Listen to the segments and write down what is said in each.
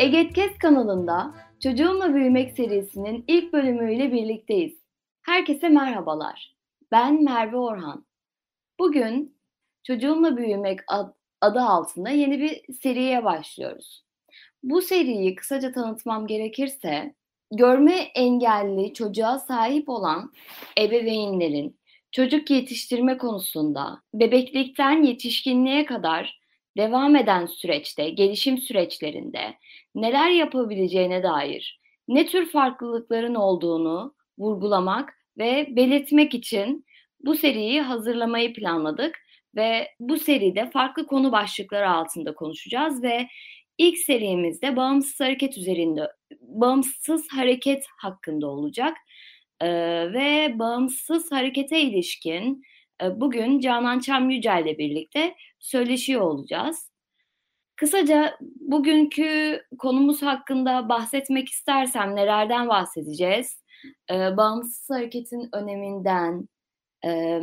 Egetkes kanalında Çocuğumla Büyümek serisinin ilk bölümüyle birlikteyiz. Herkese merhabalar. Ben Merve Orhan. Bugün Çocuğumla Büyümek ad- adı altında yeni bir seriye başlıyoruz. Bu seriyi kısaca tanıtmam gerekirse, görme engelli çocuğa sahip olan ebeveynlerin çocuk yetiştirme konusunda bebeklikten yetişkinliğe kadar devam eden süreçte, gelişim süreçlerinde neler yapabileceğine dair ne tür farklılıkların olduğunu vurgulamak ve belirtmek için bu seriyi hazırlamayı planladık ve bu seride farklı konu başlıkları altında konuşacağız ve ilk serimizde bağımsız hareket üzerinde bağımsız hareket hakkında olacak. Ee, ve bağımsız harekete ilişkin e, bugün Canan Çam Yücel ile birlikte söyleşiyor olacağız. Kısaca bugünkü konumuz hakkında bahsetmek istersem nelerden bahsedeceğiz? Ee, bağımsız hareketin öneminden, e,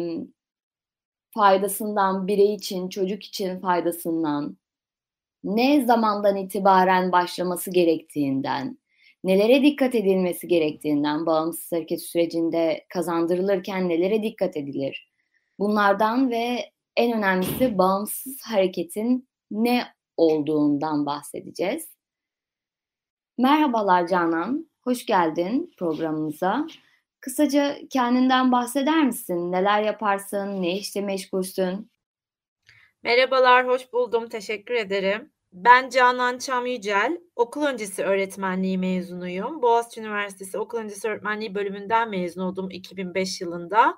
faydasından, birey için, çocuk için faydasından, ne zamandan itibaren başlaması gerektiğinden, nelere dikkat edilmesi gerektiğinden, bağımsız hareket sürecinde kazandırılırken nelere dikkat edilir? Bunlardan ve en önemlisi bağımsız hareketin ne olduğundan bahsedeceğiz. Merhabalar Canan, hoş geldin programımıza. Kısaca kendinden bahseder misin? Neler yaparsın, ne işte meşgulsün? Merhabalar, hoş buldum. Teşekkür ederim. Ben Canan Çam Yücel, okul öncesi öğretmenliği mezunuyum. Boğaziçi Üniversitesi okul öncesi öğretmenliği bölümünden mezun oldum 2005 yılında.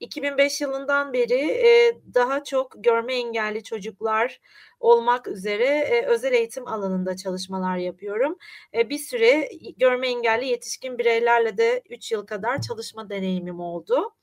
2005 yılından beri e, daha çok görme engelli çocuklar olmak üzere e, özel eğitim alanında çalışmalar yapıyorum. E, bir süre görme engelli yetişkin bireylerle de 3 yıl kadar çalışma deneyimim oldu.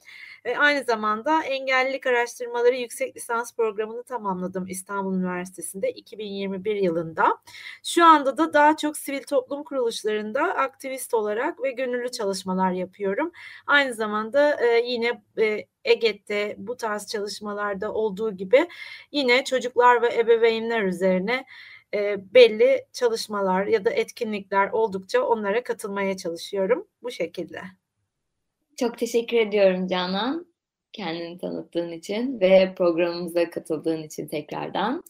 Ve aynı zamanda engellilik araştırmaları yüksek lisans programını tamamladım İstanbul Üniversitesi'nde 2021 yılında. Şu anda da daha çok sivil toplum kuruluşlarında aktivist olarak ve gönüllü çalışmalar yapıyorum. Aynı zamanda e, yine e, EGET'te bu tarz çalışmalarda olduğu gibi yine çocuklar ve ebeveynler üzerine e, belli çalışmalar ya da etkinlikler oldukça onlara katılmaya çalışıyorum bu şekilde. Çok teşekkür ediyorum Canan. Kendini tanıttığın için ve programımıza katıldığın için tekrardan.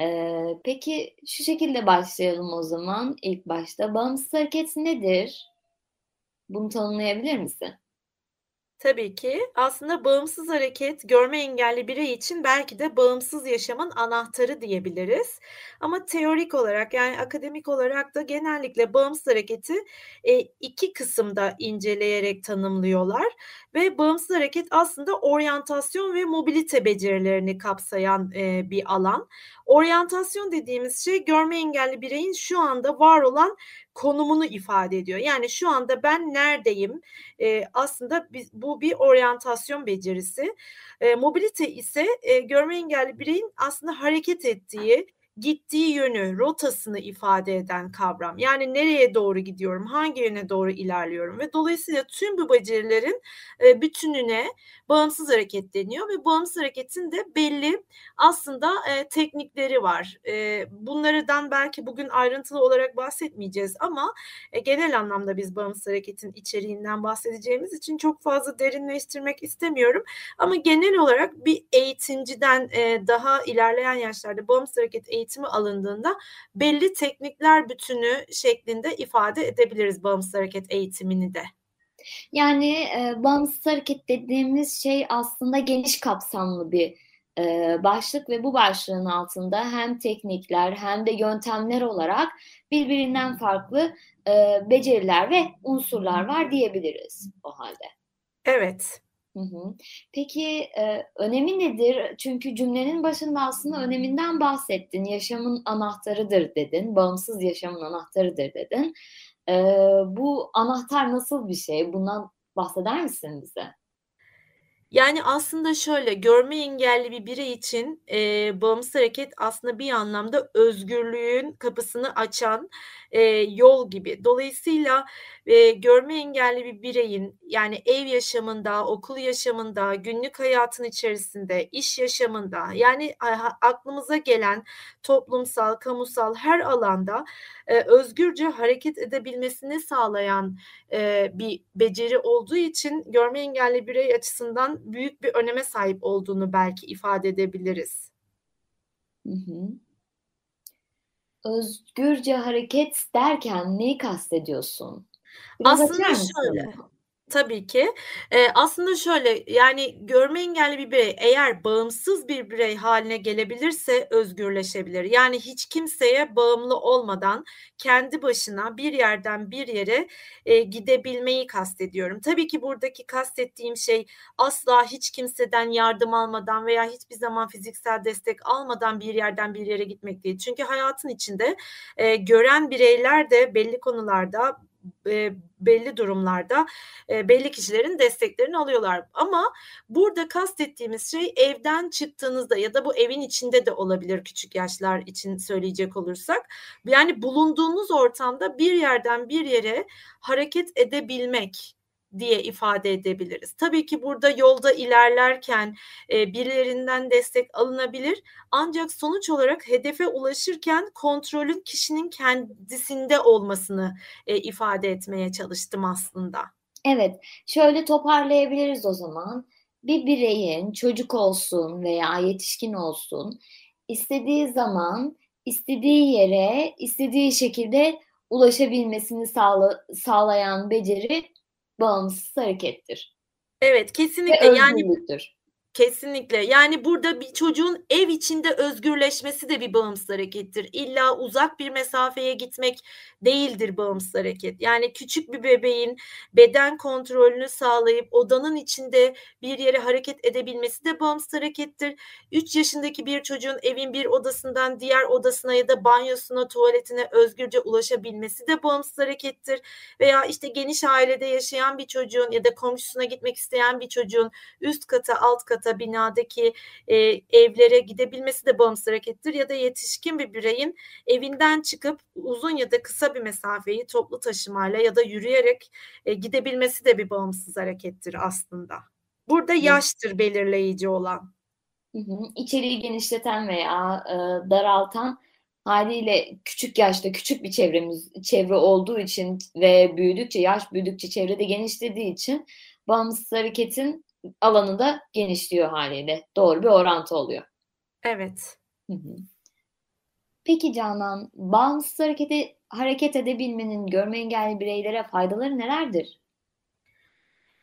Ee, peki şu şekilde başlayalım o zaman. İlk başta bağımsız hareket nedir? Bunu tanımlayabilir misin? Tabii ki. Aslında bağımsız hareket görme engelli birey için belki de bağımsız yaşamın anahtarı diyebiliriz. Ama teorik olarak yani akademik olarak da genellikle bağımsız hareketi e, iki kısımda inceleyerek tanımlıyorlar ve bağımsız hareket aslında oryantasyon ve mobilite becerilerini kapsayan e, bir alan. Oryantasyon dediğimiz şey görme engelli bireyin şu anda var olan konumunu ifade ediyor. Yani şu anda ben neredeyim? E, aslında biz, bu bir oryantasyon becerisi. E, mobilite ise e, görme engelli bireyin aslında hareket ettiği, gittiği yönü, rotasını ifade eden kavram. Yani nereye doğru gidiyorum, hangi yöne doğru ilerliyorum ve dolayısıyla tüm bu becerilerin e, bütününe bağımsız hareket deniyor ve bağımsız hareketin de belli aslında e, teknikleri var. E, bunlardan belki bugün ayrıntılı olarak bahsetmeyeceğiz ama genel anlamda biz bağımsız hareketin içeriğinden bahsedeceğimiz için çok fazla derinleştirmek istemiyorum. Ama genel olarak bir eğitimciden daha ilerleyen yaşlarda bağımsız hareket eğitimi alındığında belli teknikler bütünü şeklinde ifade edebiliriz bağımsız hareket eğitimini de. Yani e, bağımsız hareket dediğimiz şey aslında geniş kapsamlı bir e, başlık ve bu başlığın altında hem teknikler hem de yöntemler olarak birbirinden farklı e, beceriler ve unsurlar var diyebiliriz o halde. Evet, Hı hı. Peki, eee, önemi nedir? Çünkü cümlenin başında aslında öneminden bahsettin. "Yaşamın anahtarıdır." dedin. "Bağımsız yaşamın anahtarıdır." dedin. Eee, bu anahtar nasıl bir şey? Bundan bahseder misin bize? Yani, aslında şöyle, görme engelli bir birey için, eee, bağımsız hareket aslında bir anlamda özgürlüğün kapısını açan, eee, yol gibi. Dolayısıyla, eee, görme engelli bir bireyin, yani, ev yaşamında, okul yaşamında, günlük hayatın içerisinde, iş yaşamında, yani, aklımıza gelen toplumsal, kamusal her alanda, eee, özgürce hareket edebilmesini sağlayan, eee, bir beceri olduğu için görme engelli birey açısından büyük bir öneme sahip olduğunu belki ifade edebiliriz. Hı hı. Özgürce hareket derken neyi kastediyorsun? Biraz Aslında şöyle? Tabii ki. Eee, aslında şöyle, yani, görme engelli bir birey eğer bağımsız bir birey hâline gelebilirse özgürleşebilir. Yani, hiç kimseye bağımlı olmadan kendi başına bir yerden bir yere, eee, gidebilmeyi kastediyorum. Tabii ki buradaki kastettiğim şey asla hiç kimseden yardım almadan veya hiçbir zaman fiziksel destek almadan bir yerden bir yere gitmek değil. Çünkü hayatın içinde, eee, gören bireyler de belli konularda, belli durumlarda, eee, belli kişilerin desteklerini alıyorlar. Ama burada kastettiğimiz şey evden çıktığınızda ya da bu evin içinde de olabilir küçük yaşlar için söyleyecek olursak. Yani, bulunduğunuz ortamda bir yerden bir yere hareket edebilmek diye ifade edebiliriz. Tabii ki burada yolda ilerlerken, eee, birilerinden destek alınabilir ancak sonuç olarak hedefe ulaşırken kontrolün kişinin kendisinde olmasını, eee, ifade etmeye çalıştım aslında. Evet, şöyle toparlayabiliriz o zaman. Bir bireyin, çocuk olsun veya yetişkin olsun, istediği zaman, istediği yere, istediği şekilde ulaşabilmesini sağla sağlayan beceri bağımsız harekettir Evet, ve kesinlikle. Yani. Kesinlikle. Yani, burada bir çocuğun ev içinde özgürleşmesi de bir bağımsız harekettir. İlla uzak bir mesafeye gitmek değildir bağımsız hareket. Yani, küçük bir bebeğin beden kontrolünü sağlayıp odanın içinde bir yere hareket edebilmesi de bağımsız harekettir. 3 yaşındaki bir çocuğun evin bir odasından diğer odasına ya da banyosuna, tuvaletine özgürce ulaşabilmesi de bağımsız harekettir. Veya, işte, geniş ailede yaşayan bir çocuğun ya da komşusuna gitmek isteyen bir çocuğun üst kata, alt kata, binadaki, eee, evlere gidebilmesi de bağımsız harekettir. Ya da yetişkin bir bireyin evinden çıkıp uzun ya da kısa bir mesafeyi toplu taşımayla ya da yürüyerek, eee, gidebilmesi de bir bağımsız harekettir aslında. Burada yaştır belirleyici olan. Hı hı. İçeriği genişleten veya, eee, daraltan hâliyle küçük yaşta küçük bir çevremiz çevre olduğu için ve büyüdükçe, yaş büyüdükçe çevre de genişlediği için bağımsız hareketin alanı da genişliyor hâliyle. Doğru bir orantı oluyor. Evet. Hı hı. Peki Canan, bağımsız harekete hareket edebilmenin görme engelli bireylere faydaları nelerdir?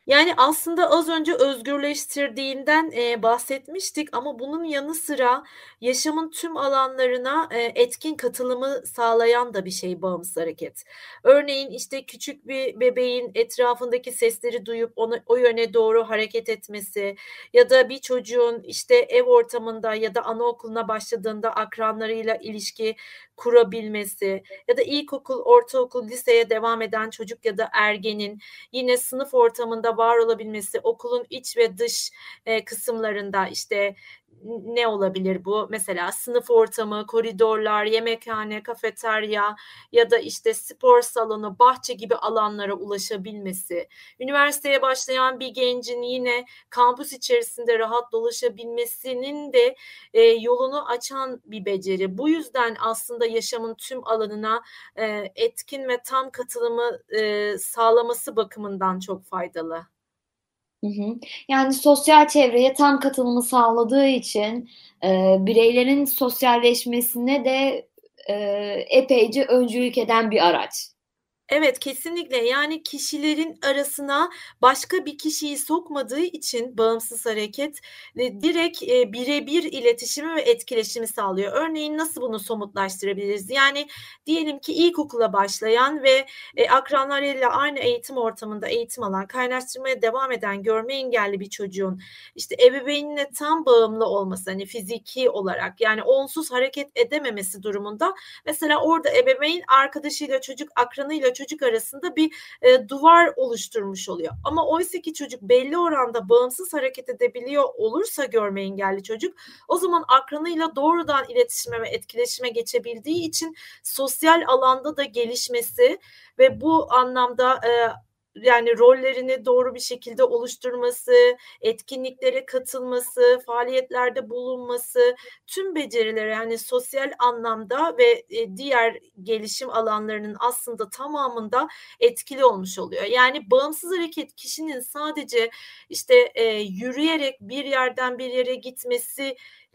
Yani, aslında az önce özgürleştirdiğinden, eee, bahsetmiştik ama bunun yanı sıra yaşamın tüm alanlarına, eee, etkin katılımı sağlayan da bir şey bağımsız hareket. Örneğin, işte, küçük bir bebeğin etrafındaki sesleri duyup ona o yöne doğru hareket etmesi ya da bir çocuğun, işte, ev ortamında ya da anaokuluna başladığında akranlarıyla ilişki kurabilmesi ya da ilkokul, ortaokul, liseye devam eden çocuk ya da ergenin yine sınıf ortamında var olabilmesi, okulun iç ve dış, eee, kısımlarında, işte, ne olabilir bu? Mesela sınıf ortamı, koridorlar, yemekhane, kafeterya ya da, işte, spor salonu, bahçe gibi alanlara ulaşabilmesi, üniversiteye başlayan bir gencin yine kampüs içerisinde rahat dolaşabilmesinin de, eee, yolunu açan bir beceri. Bu yüzden aslında yaşamın tüm alanına, eee, etkin ve tam katılımı, eee, sağlaması bakımından çok faydalı. Yani, sosyal çevreye tam katılımı sağladığı için, eee, bireylerin sosyalleşmesine de, eee, epeyce öncülük eden bir araç. Evet, kesinlikle. Yani kişilerin arasına başka bir kişiyi sokmadığı için bağımsız hareket, eee, direkt, eee, bire bir iletişimi ve etkileşimi sağlıyor. Örneğin nasıl bunu somutlaştırabiliriz? Yani diyelim ki ilkokula başlayan ve, eee, akranlarıyla aynı eğitim ortamında eğitim alan, kaynaştırmaya devam eden görme engelli bir çocuğun, işte, ebeveynine tam bağımlı olması, hani, fiziki olarak, yani onsuz hareket edememesi durumunda mesela orada ebeveyn arkadaşıyla çocuk, akranıyla çocuk arasında bir, eee, duvar oluşturmuş oluyor. Ama oysaki çocuk belli oranda bağımsız hareket edebiliyor olursa görme engelli çocuk, o zaman akranıyla doğrudan iletişime ve etkileşime geçebildiği için sosyal alanda da gelişmesi ve bu anlamda, eee, yani rollerini doğru bir şekilde oluşturması, etkinliklere katılması, faaliyetlerde bulunması, tüm becerileri, yani sosyal anlamda ve, eee, diğer gelişim alanlarının aslında tamamında etkili olmuş oluyor. Yani bağımsız hareket kişinin sadece, işte, eee, yürüyerek bir yerden bir yere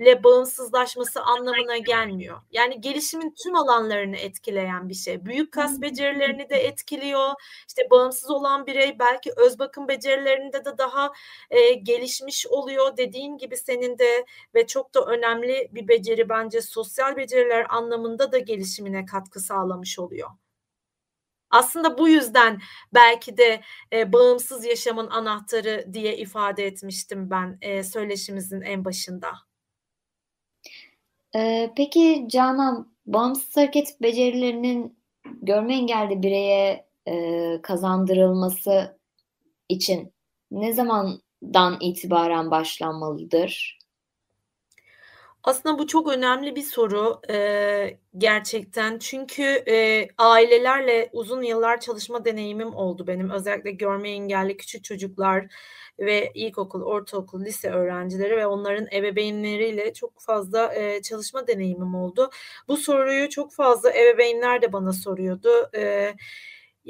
gitmesiyle bağımsızlaşması anlamına gelmiyor. Yani gelişimin tüm alanlarını etkileyen bir şey. Büyük kas becerilerini de etkiliyor. İşte, bağımsız olan birey belki öz bakım becerilerinde de daha, eee, gelişmiş oluyor. Dediğin gibi senin de ve çok da önemli bir beceri bence sosyal beceriler anlamında da gelişimine katkı sağlamış oluyor. Aslında bu yüzden belki de, eee, bağımsız yaşamın anahtarı diye ifade etmiştim ben, eee, söyleşimizin en başında. Eee, peki Canan, bağımsız hareket becerilerinin görme engelli bireye, eee, kazandırılması için ne zamandan itibaren başlanmalıdır? Aslında bu çok önemli bir soru, eee, gerçekten. Çünkü, eee, ailelerle uzun yıllar çalışma deneyimim oldu benim. Özellikle görme engelli küçük çocuklar ve ilkokul, ortaokul, lise öğrencileri ve onların ebeveynleriyle çok fazla, eee, çalışma deneyimim oldu. Bu soruyu çok fazla ebeveynler de bana soruyordu. Eee,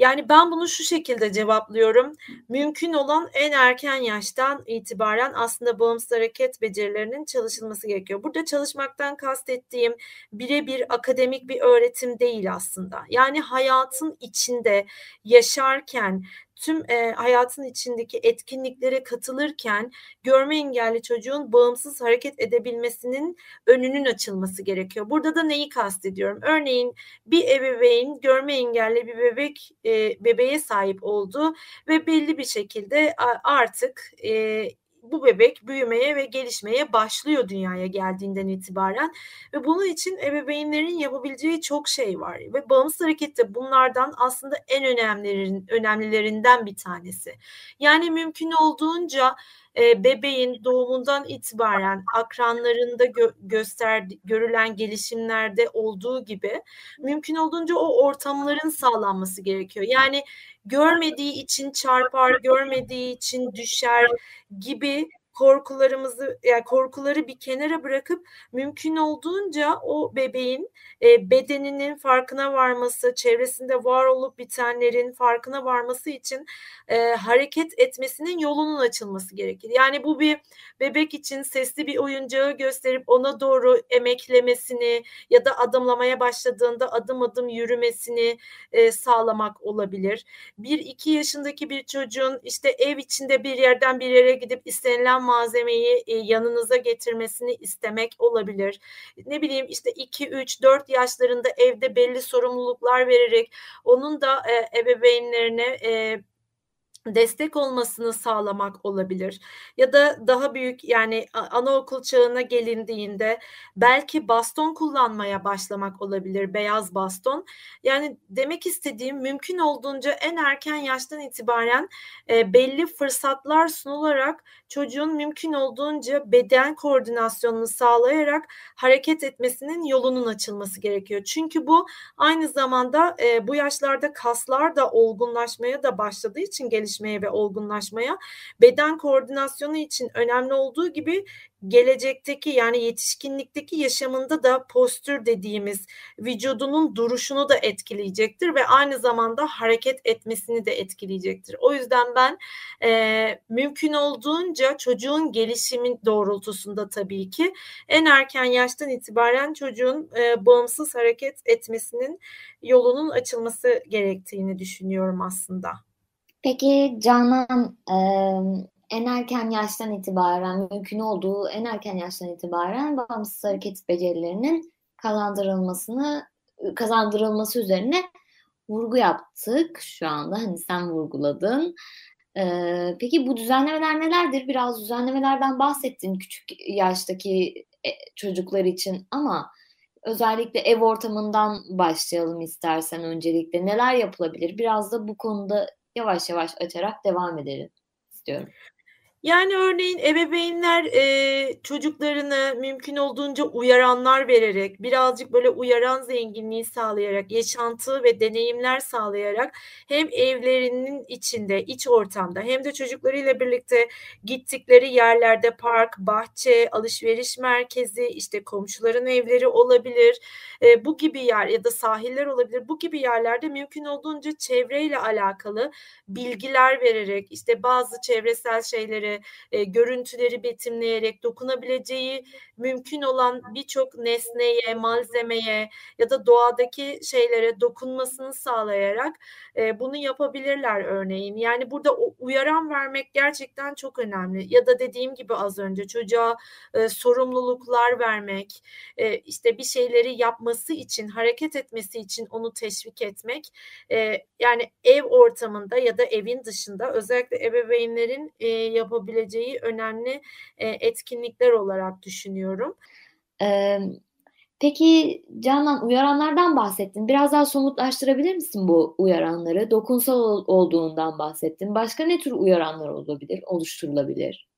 yani ben bunu şu şekilde cevaplıyorum. Mümkün olan en erken yaştan itibaren aslında bağımsız hareket becerilerinin çalışılması gerekiyor. Burada çalışmaktan kastettiğim bire bir akademik bir öğretim değil aslında. Yani hayatın içinde yaşarken, tüm, eee, hayatın içindeki etkinliklere katılırken görme engelli çocuğun bağımsız hareket edebilmesinin önünün açılması gerekiyor. Burada da neyi kastediyorum? Örneğin bir ebeveyn görme engelli bir bebek, eee, bebeğe sahip oldu ve belli bir şekilde artık, eee, bu bebek büyümeye ve gelişmeye başlıyor dünyaya geldiğinden itibaren ve bunun için ebeveynlerin yapabileceği çok şey var ve bağımsız hareket de bunlardan aslında en önemlilerin önemlilerinden bir tanesi. Yani mümkün olduğunca, eee, bebeğin doğumundan itibaren akranlarında gö gösterdi görülen gelişimlerde olduğu gibi mümkün olduğunca o ortamların sağlanması gerekiyor. Yani görmediği için çarpar, görmediği için düşer gibi korkularımızı, yani korkuları bir kenara bırakıp mümkün olduğunca o bebeğin, eee, bedeninin farkına varması, çevresinde var olup bitenlerin farkına varması için, eee, hareket etmesinin yolunun açılması gerekir. Yani bu bir bebek için sesli bir oyuncağı gösterip ona doğru emeklemesini ya da adımlamaya başladığında adım adım yürümesini, eee, sağlamak olabilir. 1-2 yaşındaki bir çocuğun, işte, ev içinde bir yerden bir yere gidip istenilen malzemeyi, eee, yanınıza getirmesini istemek olabilir. Ne bileyim, işte, 2-3-4 yaşlarında evde belli sorumluluklar vererek onun da, eee, ebeveynlerine, eee, destek olmasını sağlamak olabilir ya da daha büyük, yani anaokul çağına gelindiğinde belki baston kullanmaya başlamak olabilir, beyaz baston. Yani demek istediğim mümkün olduğunca en erken yaştan itibaren, eee, belli fırsatlar sunularak çocuğun mümkün olduğunca beden koordinasyonunu sağlayarak hareket etmesinin yolunun açılması gerekiyor. Çünkü bu aynı zamanda, eee, bu yaşlarda kaslar da olgunlaşmaya da başladığı için gelişmeye ve olgunlaşmaya beden koordinasyonu için önemli olduğu gibi gelecekteki yani yetişkinlikteki yaşamında da postür dediğimiz vücudunun duruşunu da etkileyecektir ve aynı zamanda hareket etmesini de etkileyecektir. O yüzden ben e, mümkün olduğunca çocuğun gelişimin doğrultusunda tabii ki en erken yaştan itibaren çocuğun e, bağımsız hareket etmesinin yolunun açılması gerektiğini düşünüyorum aslında. Peki Canan en erken yaştan itibaren mümkün olduğu en erken yaştan itibaren bağımsız hareket becerilerinin kazandırılmasını kazandırılması üzerine vurgu yaptık şu anda hani sen vurguladın. Ee, peki bu düzenlemeler nelerdir? Biraz düzenlemelerden bahsettin küçük yaştaki e, çocuklar için ama özellikle ev ortamından başlayalım istersen öncelikle. Neler yapılabilir? Biraz da bu konuda yavaş yavaş açarak devam edelim istiyorum. Yani örneğin ebeveynler e, çocuklarını mümkün olduğunca uyaranlar vererek, birazcık böyle uyaran zenginliği sağlayarak, yaşantı ve deneyimler sağlayarak hem evlerinin içinde, iç ortamda hem de çocuklarıyla birlikte gittikleri yerlerde park, bahçe, alışveriş merkezi, işte komşuların evleri olabilir. E, bu gibi yer ya da sahiller olabilir. Bu gibi yerlerde mümkün olduğunca çevreyle alakalı bilgiler vererek, işte bazı çevresel şeyleri e, görüntüleri betimleyerek dokunabileceği mümkün olan birçok nesneye, malzemeye ya da doğadaki şeylere dokunmasını sağlayarak e, bunu yapabilirler örneğin. Yani burada uyaran vermek gerçekten çok önemli. Ya da dediğim gibi az önce çocuğa e, sorumluluklar vermek, e, işte bir şeyleri yapması için, hareket etmesi için onu teşvik etmek. E, yani ev ortamında ya da evin dışında özellikle ebeveynlerin e, yapabileceği önemli e, etkinlikler olarak düşünüyorum. Ee, peki Canan uyaranlardan bahsettin. Biraz daha somutlaştırabilir misin bu uyaranları? Dokunsal olduğundan bahsettin. Başka ne tür uyaranlar olabilir, oluşturulabilir?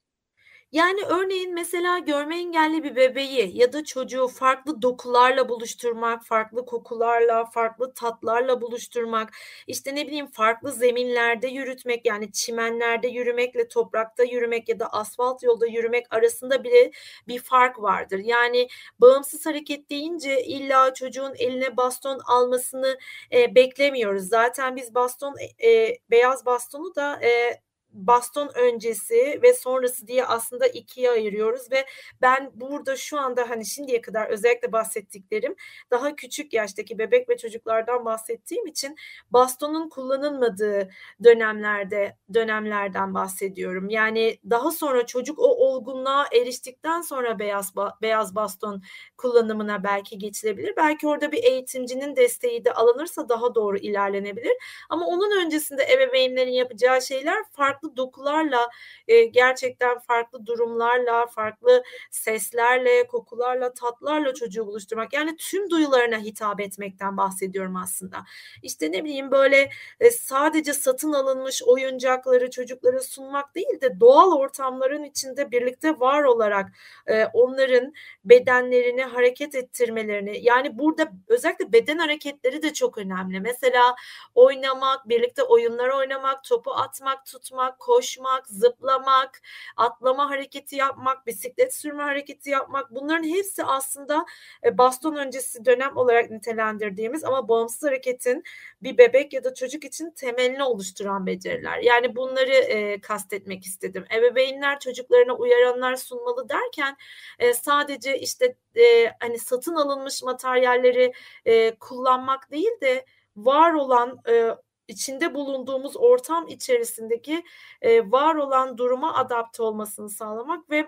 Yani örneğin mesela görme engelli bir bebeği ya da çocuğu farklı dokularla buluşturmak, farklı kokularla, farklı tatlarla buluşturmak, işte ne bileyim farklı zeminlerde yürütmek yani çimenlerde yürümekle toprakta yürümek ya da asfalt yolda yürümek arasında bile bir fark vardır. Yani bağımsız hareket deyince illa çocuğun eline baston almasını e, beklemiyoruz. Zaten biz baston e, beyaz bastonu da e, baston öncesi ve sonrası diye aslında ikiye ayırıyoruz ve ben burada şu anda hani şimdiye kadar özellikle bahsettiklerim daha küçük yaştaki bebek ve çocuklardan bahsettiğim için bastonun kullanılmadığı dönemlerde dönemlerden bahsediyorum. Yani daha sonra çocuk o olgunluğa eriştikten sonra beyaz beyaz baston kullanımına belki geçilebilir. Belki orada bir eğitimcinin desteği de alınırsa daha doğru ilerlenebilir. Ama onun öncesinde ebeveynlerin yapacağı şeyler farklı farklı dokularla e, gerçekten farklı durumlarla, farklı seslerle, kokularla, tatlarla çocuğu buluşturmak. Yani tüm duyularına hitap etmekten bahsediyorum aslında. İşte ne bileyim böyle e, sadece satın alınmış oyuncakları çocuklara sunmak değil de doğal ortamların içinde birlikte var olarak e, onların bedenlerini hareket ettirmelerini yani burada özellikle beden hareketleri de çok önemli. Mesela oynamak, birlikte oyunlar oynamak, topu atmak, tutmak, koşmak, zıplamak, atlama hareketi yapmak, bisiklet sürme hareketi yapmak bunların hepsi aslında e, baston öncesi dönem olarak nitelendirdiğimiz ama bağımsız hareketin bir bebek ya da çocuk için temelini oluşturan beceriler. Yani bunları e, kastetmek istedim. Ebeveynler çocuklarına uyaranlar sunmalı derken e, sadece işte e, hani satın alınmış materyalleri e, kullanmak değil de var olan e, içinde bulunduğumuz ortam içerisindeki e, var olan duruma adapte olmasını sağlamak ve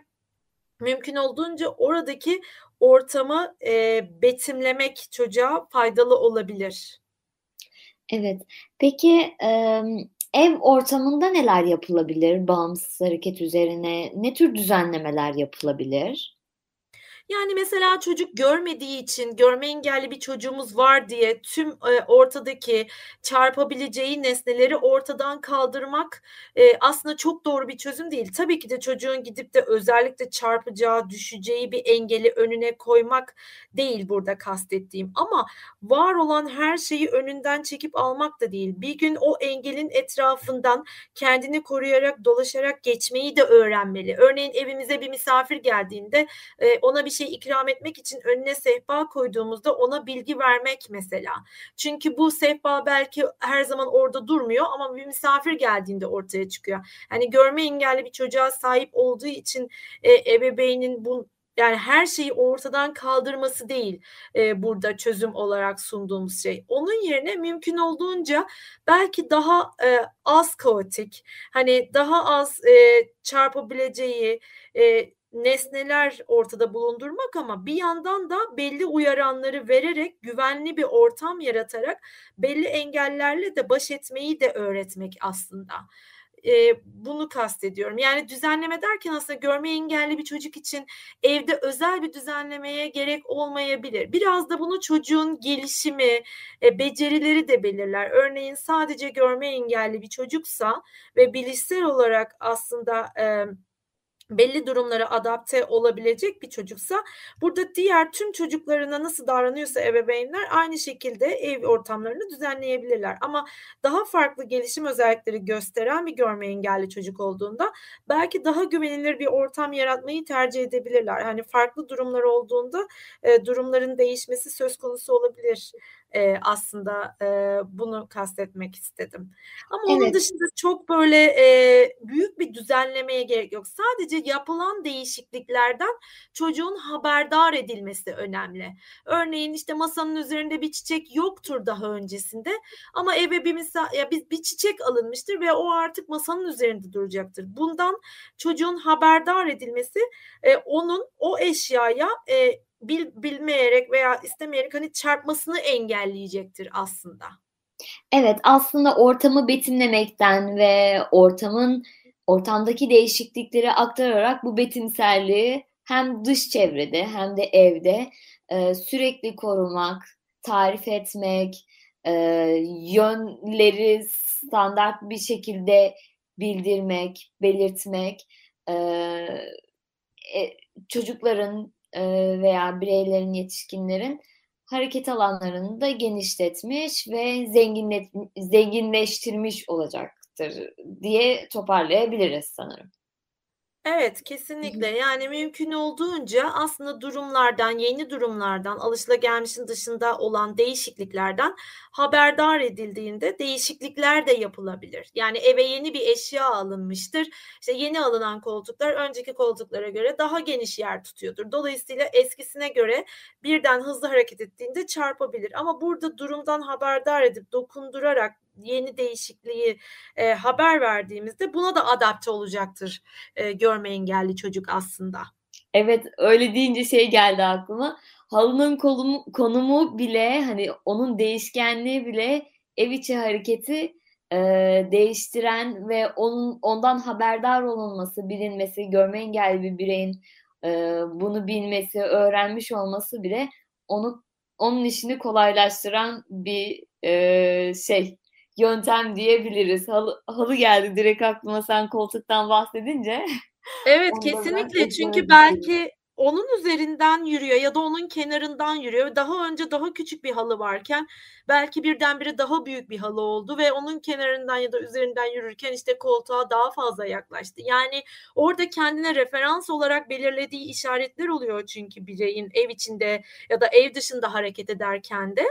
mümkün olduğunca oradaki ortamı e, betimlemek çocuğa faydalı olabilir. Evet. Peki e, ev ortamında neler yapılabilir bağımsız hareket üzerine? Ne tür düzenlemeler yapılabilir? Yani, mesela çocuk görmediği için, görme engelli bir çocuğumuz var diye tüm, eee, ortadaki çarpabileceği nesneleri ortadan kaldırmak, eee, aslında çok doğru bir çözüm değil. Tabii ki de çocuğun gidip de özellikle çarpacağı, düşeceği bir engeli önüne koymak değil burada kastettiğim ama var olan her şeyi önünden çekip almak da değil. Bir gün o engelin etrafından kendini koruyarak, dolaşarak geçmeyi de öğrenmeli. Örneğin evimize bir misafir geldiğinde, eee, ona bir şey ikram etmek için önüne sehpa koyduğumuzda ona bilgi vermek mesela. Çünkü bu sehpa belki her zaman orada durmuyor ama bir misafir geldiğinde ortaya çıkıyor. Hani, görme engelli bir çocuğa sahip olduğu için, eee, ebeveynin bu yani her şeyi ortadan kaldırması değil, eee, burada çözüm olarak sunduğumuz şey. Onun yerine mümkün olduğunca belki daha, eee, az kaotik, hani, daha az, eee, çarpabileceği, eee, nesneler ortada bulundurmak ama bir yandan da belli uyaranları vererek, güvenli bir ortam yaratarak belli engellerle de baş etmeyi de öğretmek aslında. Eee, bunu kastediyorum. Yani düzenleme derken aslında görme engelli bir çocuk için evde özel bir düzenlemeye gerek olmayabilir. Biraz da bunu çocuğun gelişimi, eee, becerileri de belirler. Örneğin sadece görme engelli bir çocuksa ve bilişsel olarak aslında, emm, belli durumlara adapte olabilecek bir çocuksa burada diğer tüm çocuklarına nasıl davranıyorsa ebeveynler aynı şekilde ev ortamlarını düzenleyebilirler. Ama daha farklı gelişim özellikleri gösteren bir görme engelli çocuk olduğunda belki daha güvenilir bir ortam yaratmayı tercih edebilirler. Hani, farklı durumlar olduğunda, eee, durumların değişmesi söz konusu olabilir. Eee, aslında, eee, bunu kastetmek istedim. Ama onun Evet. dışında çok böyle, eee, büyük bir düzenlemeye gerek yok. Sadece yapılan değişikliklerden çocuğun haberdar edilmesi önemli. Örneğin, işte, masanın üzerinde bir çiçek yoktur daha öncesinde ama eve bir misa ya, bir bir çiçek alınmıştır ve o artık masanın üzerinde duracaktır. Bundan çocuğun haberdar edilmesi, eee, onun o eşyaya, eee, bil bilmeyerek veya istemeyerek, hani, çarpmasını engelleyecektir aslında. Evet, aslında ortamı betimlemekten ve ortamın ortamdaki değişiklikleri aktararak bu betimselliği hem dış çevrede hem de evde, eee, sürekli korumak, tarif etmek, eee, yönleri standart bir şekilde bildirmek, belirtmek, eee, e çocukların, veya bireylerin, yetişkinlerin hareket alanlarını da genişletmiş ve zenginleştirmiş olacaktır diye toparlayabiliriz sanırım. Evet, kesinlikle. Yani mümkün olduğunca aslında durumlardan, yeni durumlardan, alışılagelmişin dışında olan değişikliklerden haberdar edildiğinde değişiklikler de yapılabilir. Yani eve yeni bir eşya alınmıştır. İşte yeni alınan koltuklar önceki koltuklara göre daha geniş yer tutuyordur. Dolayısıyla eskisine göre birden hızlı hareket ettiğinde çarpabilir. Ama burada durumdan haberdar edip dokundurarak yeni değişikliği, eee, haber verdiğimizde buna da adapte olacaktır, eee, görme engelli çocuk aslında. Evet, öyle deyince şey geldi aklıma. Halının kolumu konumu bile, hani, onun değişkenliği bile ev içi hareketi, eee, değiştiren ve onun ondan haberdar olunması, bilinmesi, görme engelli bir bireyin, eee, bunu bilmesi, öğrenmiş olması bile onu onun işini kolaylaştıran bir, eee, şey, yöntem diyebiliriz. Halı halı geldi direkt aklıma sen koltuktan bahsedince. Evet, kesinlikle. Çünkü belki onun üzerinden yürüyor ya da onun kenarından yürüyor. Daha önce daha küçük bir halı varken belki birdenbire daha büyük bir halı oldu ve onun kenarından ya da üzerinden yürürken, işte, koltuğa daha fazla yaklaştı. Yani orada kendine referans olarak belirlediği işaretler oluyor çünkü bireyin ev içinde ya da ev dışında hareket ederken de.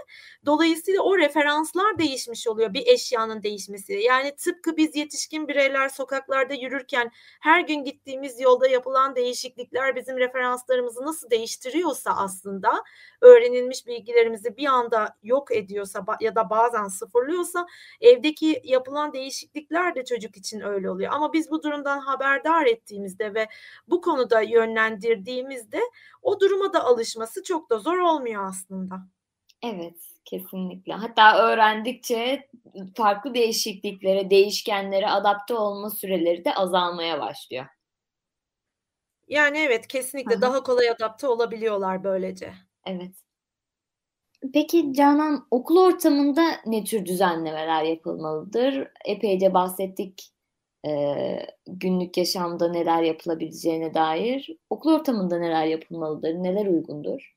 Dolayısıyla o referanslar değişmiş oluyor bir eşyanın değişmesi. Yani tıpkı biz yetişkin bireyler sokaklarda yürürken her gün gittiğimiz yolda yapılan değişiklikler bizim referanslarımızı nasıl değiştiriyorsa aslında, öğrenilmiş bilgilerimizi bir anda yok ediyorsa ba ya da bazen sıfırlıyorsa evdeki yapılan değişiklikler de çocuk için öyle oluyor. Ama biz bu durumdan haberdar ettiğimizde ve bu konuda yönlendirdiğimizde o duruma da alışması çok da zor olmuyor aslında. Evet, kesinlikle. Hatta öğrendikçe farklı değişikliklere, değişkenlere adapte olma süreleri de azalmaya başlıyor. Yani, evet, kesinlikle hı. daha kolay adapte olabiliyorlar böylece. Evet. Peki Canan, okul ortamında ne tür düzenlemeler yapılmalıdır? Epeyce bahsettik, eee, günlük yaşamda neler yapılabileceğine dair. Okul ortamında neler yapılmalıdır? Neler uygundur?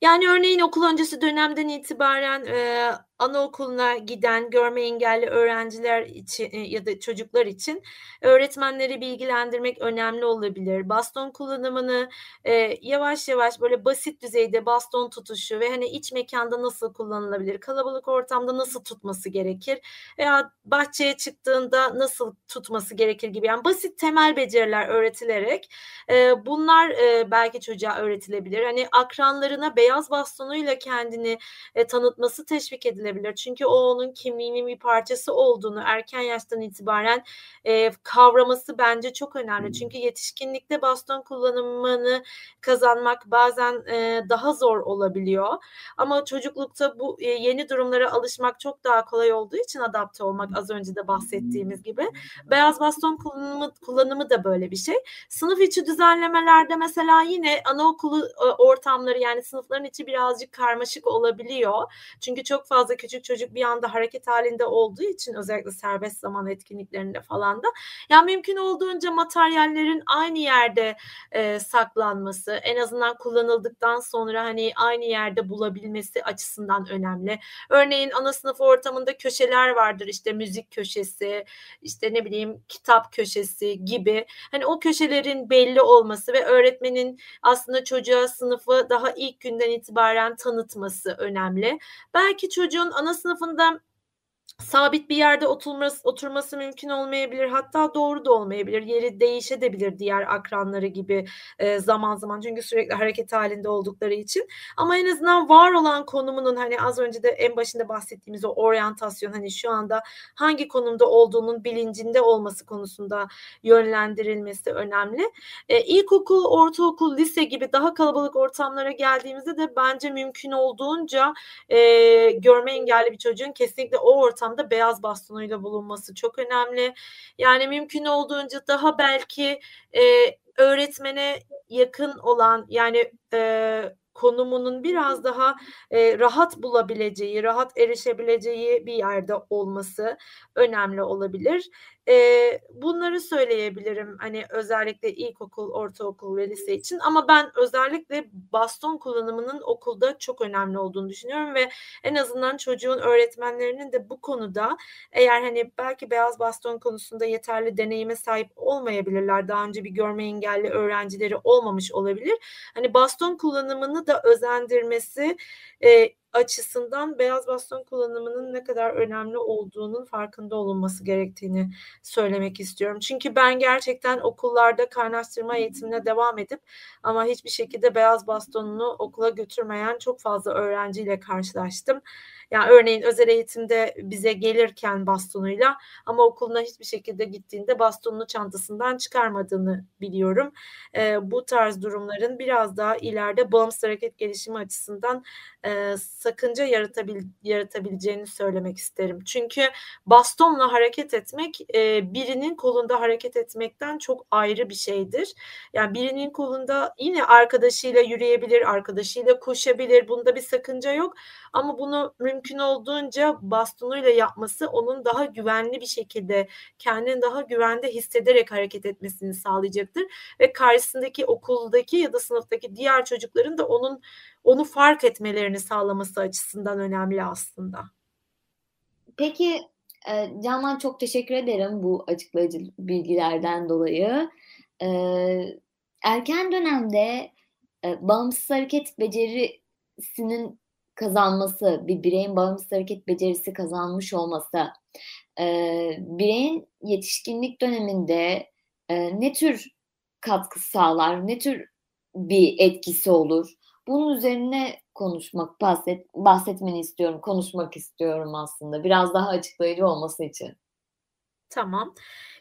Yani, örneğin okul öncesi dönemden itibaren, eee, anaokuluna giden görme engelli öğrenciler için, eee, ya da çocuklar için öğretmenleri bilgilendirmek önemli olabilir. Baston kullanımını, eee, yavaş yavaş, böyle, basit düzeyde baston tutuşu ve, hani, iç mekânda nasıl kullanılabilir, kalabalık ortamda nasıl tutması gerekir veya bahçeye çıktığında nasıl tutması gerekir gibi, yani, basit temel beceriler öğretilerek, eee, bunlar, eee, belki çocuğa öğretilebilir. Hani, akranlarına beyaz bastonuyla kendini, eee, tanıtması teşvik edilebilir. Çünkü o onun kimliğinin bir parçası olduğunu erken yaştan itibaren, eee, kavraması bence çok önemli. Çünkü yetişkinlikte baston kullanımını kazanmak bazen, eee, daha zor olabiliyor ama çocuklukta bu, eee, yeni durumlara alışmak çok daha kolay olduğu için adapte olmak az önce de bahsettiğimiz gibi. Beyaz baston kullanımı kullanımı da böyle bir şey. Sınıf içi düzenlemelerde mesela yine anaokulu, ortamları, yani, sınıfların içi birazcık karmaşık olabiliyor. Çünkü çok fazla küçük çocuk bir anda hareket hâlinde olduğu için özellikle serbest zaman etkinliklerinde falan da, ya, mümkün olduğunca materyallerin aynı yerde, eee, saklanması, en azından kullanıldıktan sonra, hani, aynı yerde bulabilmesi açısından önemli. Örneğin ana sınıf ortamında köşeler vardır, işte, müzik köşesi, işte, ne bileyim, kitap köşesi gibi. Hani, o köşelerin belli olması ve öğretmenin aslında çocuğa sınıfı daha ilk günden itibaren tanıtması önemli. Belki çocuğun ana sınıfında sabit bir yerde oturması oturması mümkün olmayabilir. Hatta doğru da olmayabilir. Yeri değişebilir diğer akranları gibi, eee, zaman zaman. Çünkü sürekli hareket hâlinde oldukları için. Ama en azından var olan konumunun, hani, az önce de en başında bahsettiğimiz o oryantasyon, hani, şu anda hangi konumda olduğunun bilincinde olması konusunda yönlendirilmesi önemli. Eee, ilkokul, ortaokul, lise gibi daha kalabalık ortamlara geldiğimizde de bence mümkün olduğunca, eee, görme engelli bir çocuğun kesinlikle o ortamda beyaz bastonuyla bulunması çok önemli. Yani, mümkün olduğunca daha belki, eee, öğretmene yakın olan, yani, eee, konumunun biraz daha, eee, rahat bulabileceği, rahat erişebileceği bir yerde olması önemli olabilir. Eee, bunları söyleyebilirim, hani, özellikle ilkokul, ortaokul ve lise için ama ben özellikle baston kullanımının okulda çok önemli olduğunu düşünüyorum ve en azından çocuğun öğretmenlerinin de bu konuda eğer, hani, belki beyaz baston konusunda yeterli deneyime sahip olmayabilirler, daha önce bir görme engelli öğrencileri olmamış olabilir. Hani, baston kullanımını da özendirmesi, eee, açısından beyaz baston kullanımının ne kadar önemli olduğunun farkında olunması gerektiğini söylemek istiyorum. Çünkü ben gerçekten okullarda kaynaştırma eğitimine devam edip ama hiçbir şekilde beyaz bastonunu okula götürmeyen çok fazla öğrenciyle karşılaştım. Ya, örneğin özel eğitimde bize gelirken bastonuyla ama okuluna hiçbir şekilde gittiğinde bastonunu çantasından çıkarmadığını biliyorum. Eee, bu tarz durumların biraz daha ileride bağımsız hareket gelişimi açısından, eee, sakınca yaratabil yaratabileceğini söylemek isterim. Çünkü bastonla hareket etmek, eee, birinin kolunda hareket etmekten çok ayrı bir şeydir. Yani, birinin kolunda yine arkadaşıyla yürüyebilir, arkadaşıyla koşabilir, bunda bir sakınca yok ama bunu mümkün olduğunca bastonuyla yapması onun daha güvenli bir şekilde, kendini daha güvende hissederek hareket etmesini sağlayacaktır ve karşısındaki okuldaki ya da sınıftaki diğer çocukların da onun onu fark etmelerini sağlaması açısından önemli aslında. Peki, eee, Canan çok teşekkür ederim bu açıklayıcı bilgilerden dolayı. Eee, erken dönemde, eee, bağımsız hareket becerisinin kazanması, bir bireyin bağımsız hareket becerisi kazanmış olması, eee, bireyin yetişkinlik döneminde, eee, ne tür katkı sağlar, ne tür bir etkisi olur? Bunun üzerine konuşmak, bahset bahsetmeni istiyorum, konuşmak istiyorum aslında biraz daha açıklayıcı olması için. Tamam.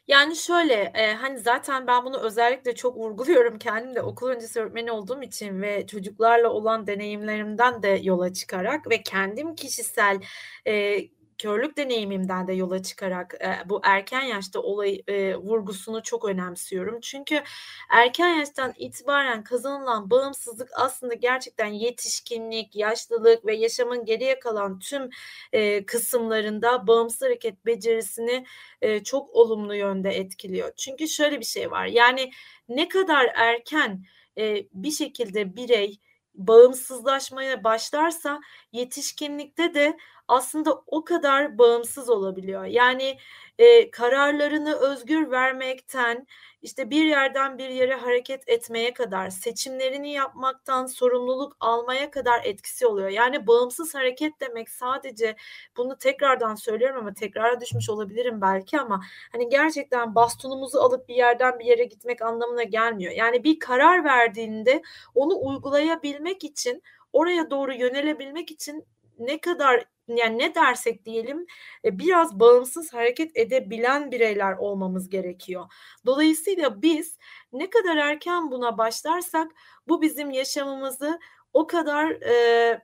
Yani, şöyle, eee, hani, zaten ben bunu özellikle çok vurguluyorum. Kendim de okul öncesi öğretmeni olduğum için ve çocuklarla olan deneyimlerimden de yola çıkarak ve kendim kişisel, eee, körlük deneyimimden de yola çıkarak, eee, bu erken yaşta olayı, eee, vurgusunu çok önemsiyorum. Çünkü erken yaştan itibaren kazanılan bağımsızlık aslında gerçekten yetişkinlik, yaşlılık ve yaşamın geriye kalan tüm, eee, kısımlarında bağımsız hareket becerisini, eee, çok olumlu yönde etkiliyor. Çünkü şöyle bir şey var, yani ne kadar erken, eee, bir şekilde birey bağımsızlaşmaya başlarsa yetişkinlikte de aslında o kadar bağımsız olabiliyor. Yani, eee, kararlarını özgür vermekten, işte, bir yerden bir yere hareket etmeye kadar, seçimlerini yapmaktan sorumluluk almaya kadar etkisi oluyor. Yani bağımsız hareket demek sadece, bunu tekrardan söylüyorum ama tekrara düşmüş olabilirim belki ama, hani, gerçekten bastonumuzu alıp bir yerden bir yere gitmek anlamına gelmiyor. Yani bir karar verdiğinde onu uygulayabilmek için, oraya doğru yönelebilmek için ne kadar, yani ne dersek diyelim, eee, biraz bağımsız hareket edebilen bireyler olmamız gerekiyor. Dolayısıyla biz ne kadar erken buna başlarsak bu bizim yaşamımızı o kadar, eee,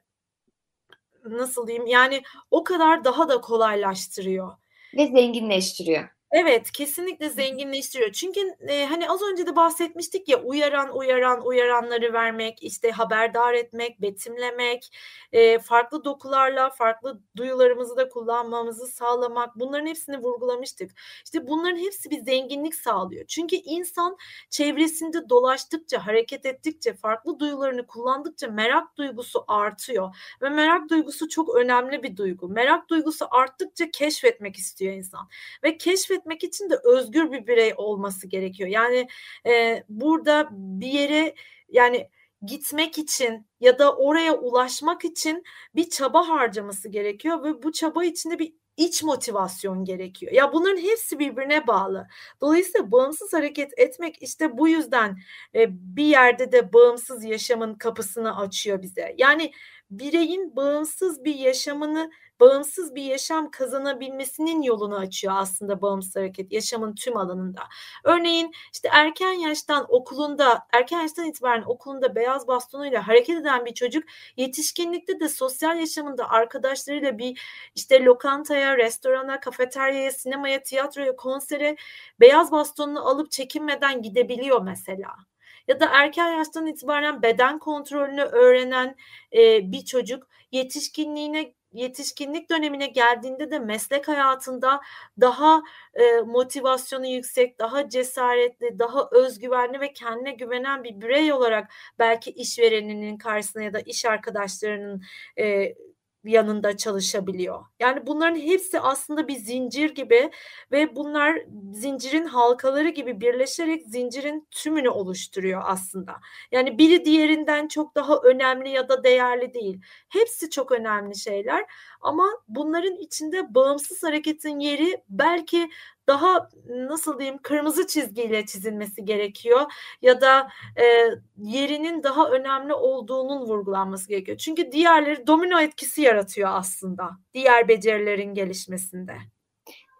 nasıl diyeyim, yani o kadar daha da kolaylaştırıyor. Ve zenginleştiriyor. Evet, kesinlikle zenginleştiriyor. Çünkü, eee, hani, az önce de bahsetmiştik ya, uyaran, uyaran, uyaranları vermek, işte, haberdar etmek, betimlemek, eee, farklı dokularla farklı duyularımızı da kullanmamızı sağlamak, bunların hepsini vurgulamıştık. İşte, bunların hepsi bir zenginlik sağlıyor. Çünkü insan çevresinde dolaştıkça, hareket ettikçe, farklı duyularını kullandıkça merak duygusu artıyor ve merak duygusu çok önemli bir duygu. Merak duygusu arttıkça keşfetmek istiyor insan ve keşfetmek için de özgür bir birey olması gerekiyor. Yani, eee, burada bir yere, yani, gitmek için ya da oraya ulaşmak için bir çaba harcaması gerekiyor ve bu çaba için de bir iç motivasyon gerekiyor. Ya, bunların hepsi birbirine bağlı. Dolayısıyla bağımsız hareket etmek, işte, bu yüzden, eee, bir yerde de bağımsız yaşamın kapısını açıyor bize. Yani bireyin bağımsız bir yaşamını, bağımsız bir yaşam kazanabilmesinin yolunu açıyor aslında bağımsız hareket, yaşamın tüm alanında. Örneğin, işte, erken yaştan okulunda, erken yaştan itibaren okulunda beyaz bastonuyla hareket eden bir çocuk, yetişkinlikte de sosyal yaşamında arkadaşlarıyla bir, işte, lokantaya, restorana, kafeteryaya, sinemaya, tiyatroya, konsere beyaz bastonunu alıp çekinmeden gidebiliyor mesela. Ya da erken yaştan itibaren beden kontrolünü öğrenen, eee, bir çocuk yetişkinliğine yetişkinlik dönemine geldiğinde de meslek hayatında daha, eee, motivasyonu yüksek, daha cesaretli, daha öz güvenli ve kendine güvenen bir birey olarak belki işvereninin karşısına ya da iş arkadaşlarının, eee, yanında çalışabiliyor. Yani bunların hepsi aslında bir zincir gibi ve bunlar zincirin halkaları gibi birleşerek zincirin tümünü oluşturuyor aslında. Yani biri diğerinden çok daha önemli ya da değerli değil. Hepsi çok önemli şeyler ama bunların içinde bağımsız hareketin yeri belki daha, nasıl diyeyim, kırmızı çizgiyle çizilmesi gerekiyor ya da, eee, yerinin daha önemli olduğunun vurgulanması gerekiyor. Çünkü diğerleri domino etkisi yaratıyor aslında diğer becerilerin gelişmesinde.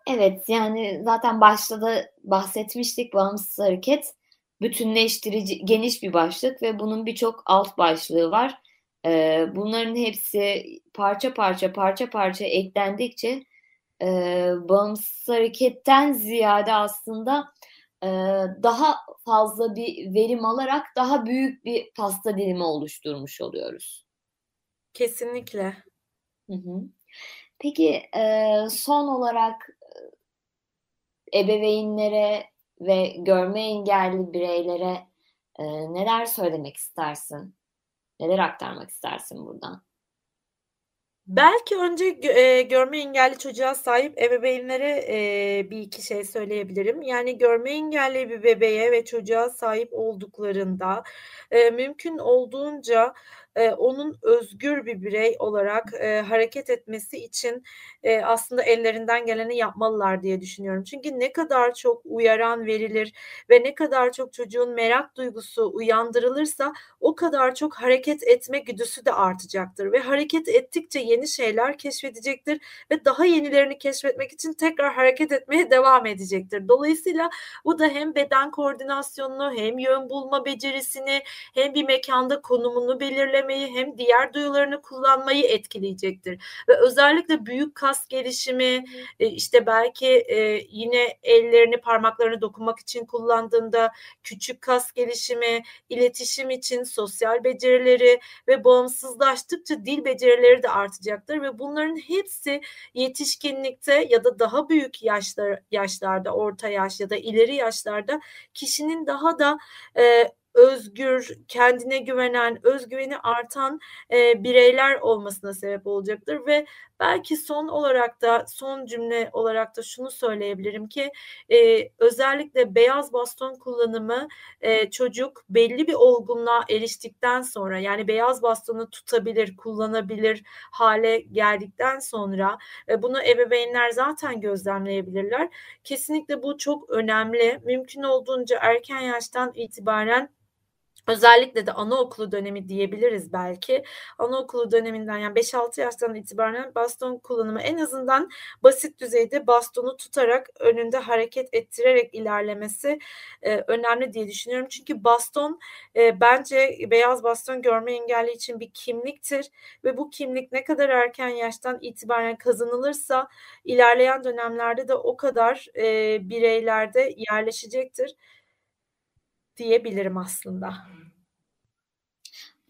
Evet, yani zaten başta da bahsetmiştik, bağımsız hareket bütünleştirici, geniş bir başlık ve bunun birçok alt başlığı var. Eee, bunların hepsi parça parça, parça parça eklendikçe, eee, bağımsız hareketten ziyade aslında, eee, daha fazla bir verim alarak daha büyük bir pasta dilimi oluşturmuş oluyoruz. Kesinlikle. Hı hı. Peki, eee, son olarak, ebeveynlere ve görme engelli bireylere, eee, neler söylemek istersin? Neler aktarmak istersin buradan? Belki önce eee, görme engelli çocuğa sahip ebeveynlere, eee, bir iki şey söyleyebilirim. Yani görme engelli bir bebeğe ve çocuğa sahip olduklarında, eee, mümkün olduğunca, eee, onun özgür bir birey olarak, eee, hareket etmesi için, eee, aslında ellerinden geleni yapmalılar diye düşünüyorum. Çünkü ne kadar çok uyaran verilir ve ne kadar çok çocuğun merak duygusu uyandırılırsa o kadar çok hareket etme güdüsü de artacaktır ve hareket ettikçe yeni şeyler keşfedecektir ve daha yenilerini keşfetmek için tekrar hareket etmeye devam edecektir. Dolayısıyla bu da hem beden koordinasyonunu hem yön bulma becerisini hem bir mekânda konumunu belirlemesini görmeyi hem diğer duyularını kullanmayı etkileyecektir. Ve özellikle büyük kas gelişimi, e, işte belki e, yine ellerini, parmaklarını dokunmak için kullandığında küçük kas gelişimi, iletişim için sosyal becerileri ve bağımsızlaştıkça dil becerileri de artacaktır ve bunların hepsi yetişkinlikte ya da daha büyük yaşlar yaşlarda, orta yaş ya da ileri yaşlarda kişinin daha da e, özgür, kendine güvenen, özgüveni artan e, bireyler olmasına sebep olacaktır ve belki son olarak da son cümle olarak da şunu söyleyebilirim ki e, özellikle beyaz baston kullanımı e, çocuk belli bir olgunluğa eriştikten sonra yani beyaz bastonu tutabilir, kullanabilir hale geldikten sonra e, bunu ebeveynler zaten gözlemleyebilirler. Kesinlikle bu çok önemli. Mümkün olduğunca erken yaştan itibaren Özellikle de anaokulu dönemi diyebiliriz belki. Anaokulu döneminden yani 5-6 yaştan itibaren baston kullanımı en azından basit düzeyde bastonu tutarak önünde hareket ettirerek ilerlemesi e, önemli diye düşünüyorum. Çünkü baston e, bence beyaz baston görme engelli için bir kimliktir ve bu kimlik ne kadar erken yaştan itibaren kazanılırsa ilerleyen dönemlerde de o kadar e, bireylerde yerleşecektir diyebilirim aslında.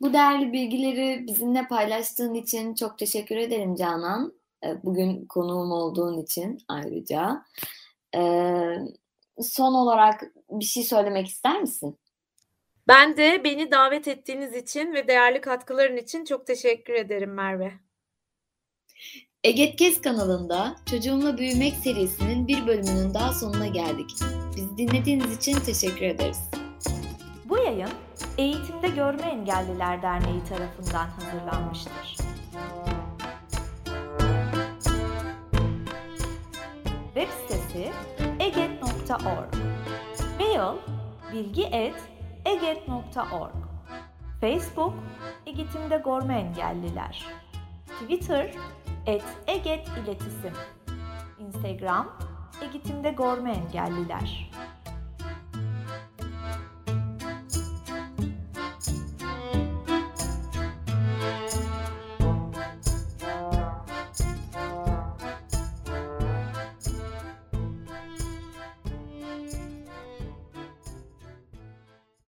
Bu değerli bilgileri bizimle paylaştığın için çok teşekkür ederim Canan. Ee, bugün konuğum olduğun için ayrıca. Ee, son olarak bir şey söylemek ister misin? Ben de beni davet ettiğiniz için ve değerli katkıların için çok teşekkür ederim Merve. Egetkes kanalında Çocuğumla Büyümek serisinin bir bölümünün daha sonuna geldik. Bizi dinlediğiniz için teşekkür ederiz. Yayın Eğitimde Görme Engelliler Derneği tarafından hazırlanmıştır. Web sitesi eget.org Mail bilgi.eget.org Facebook Eğitimde Görme Engelliler. Twitter et Eget İletisim. Instagram Eğitimde Görme Engelliler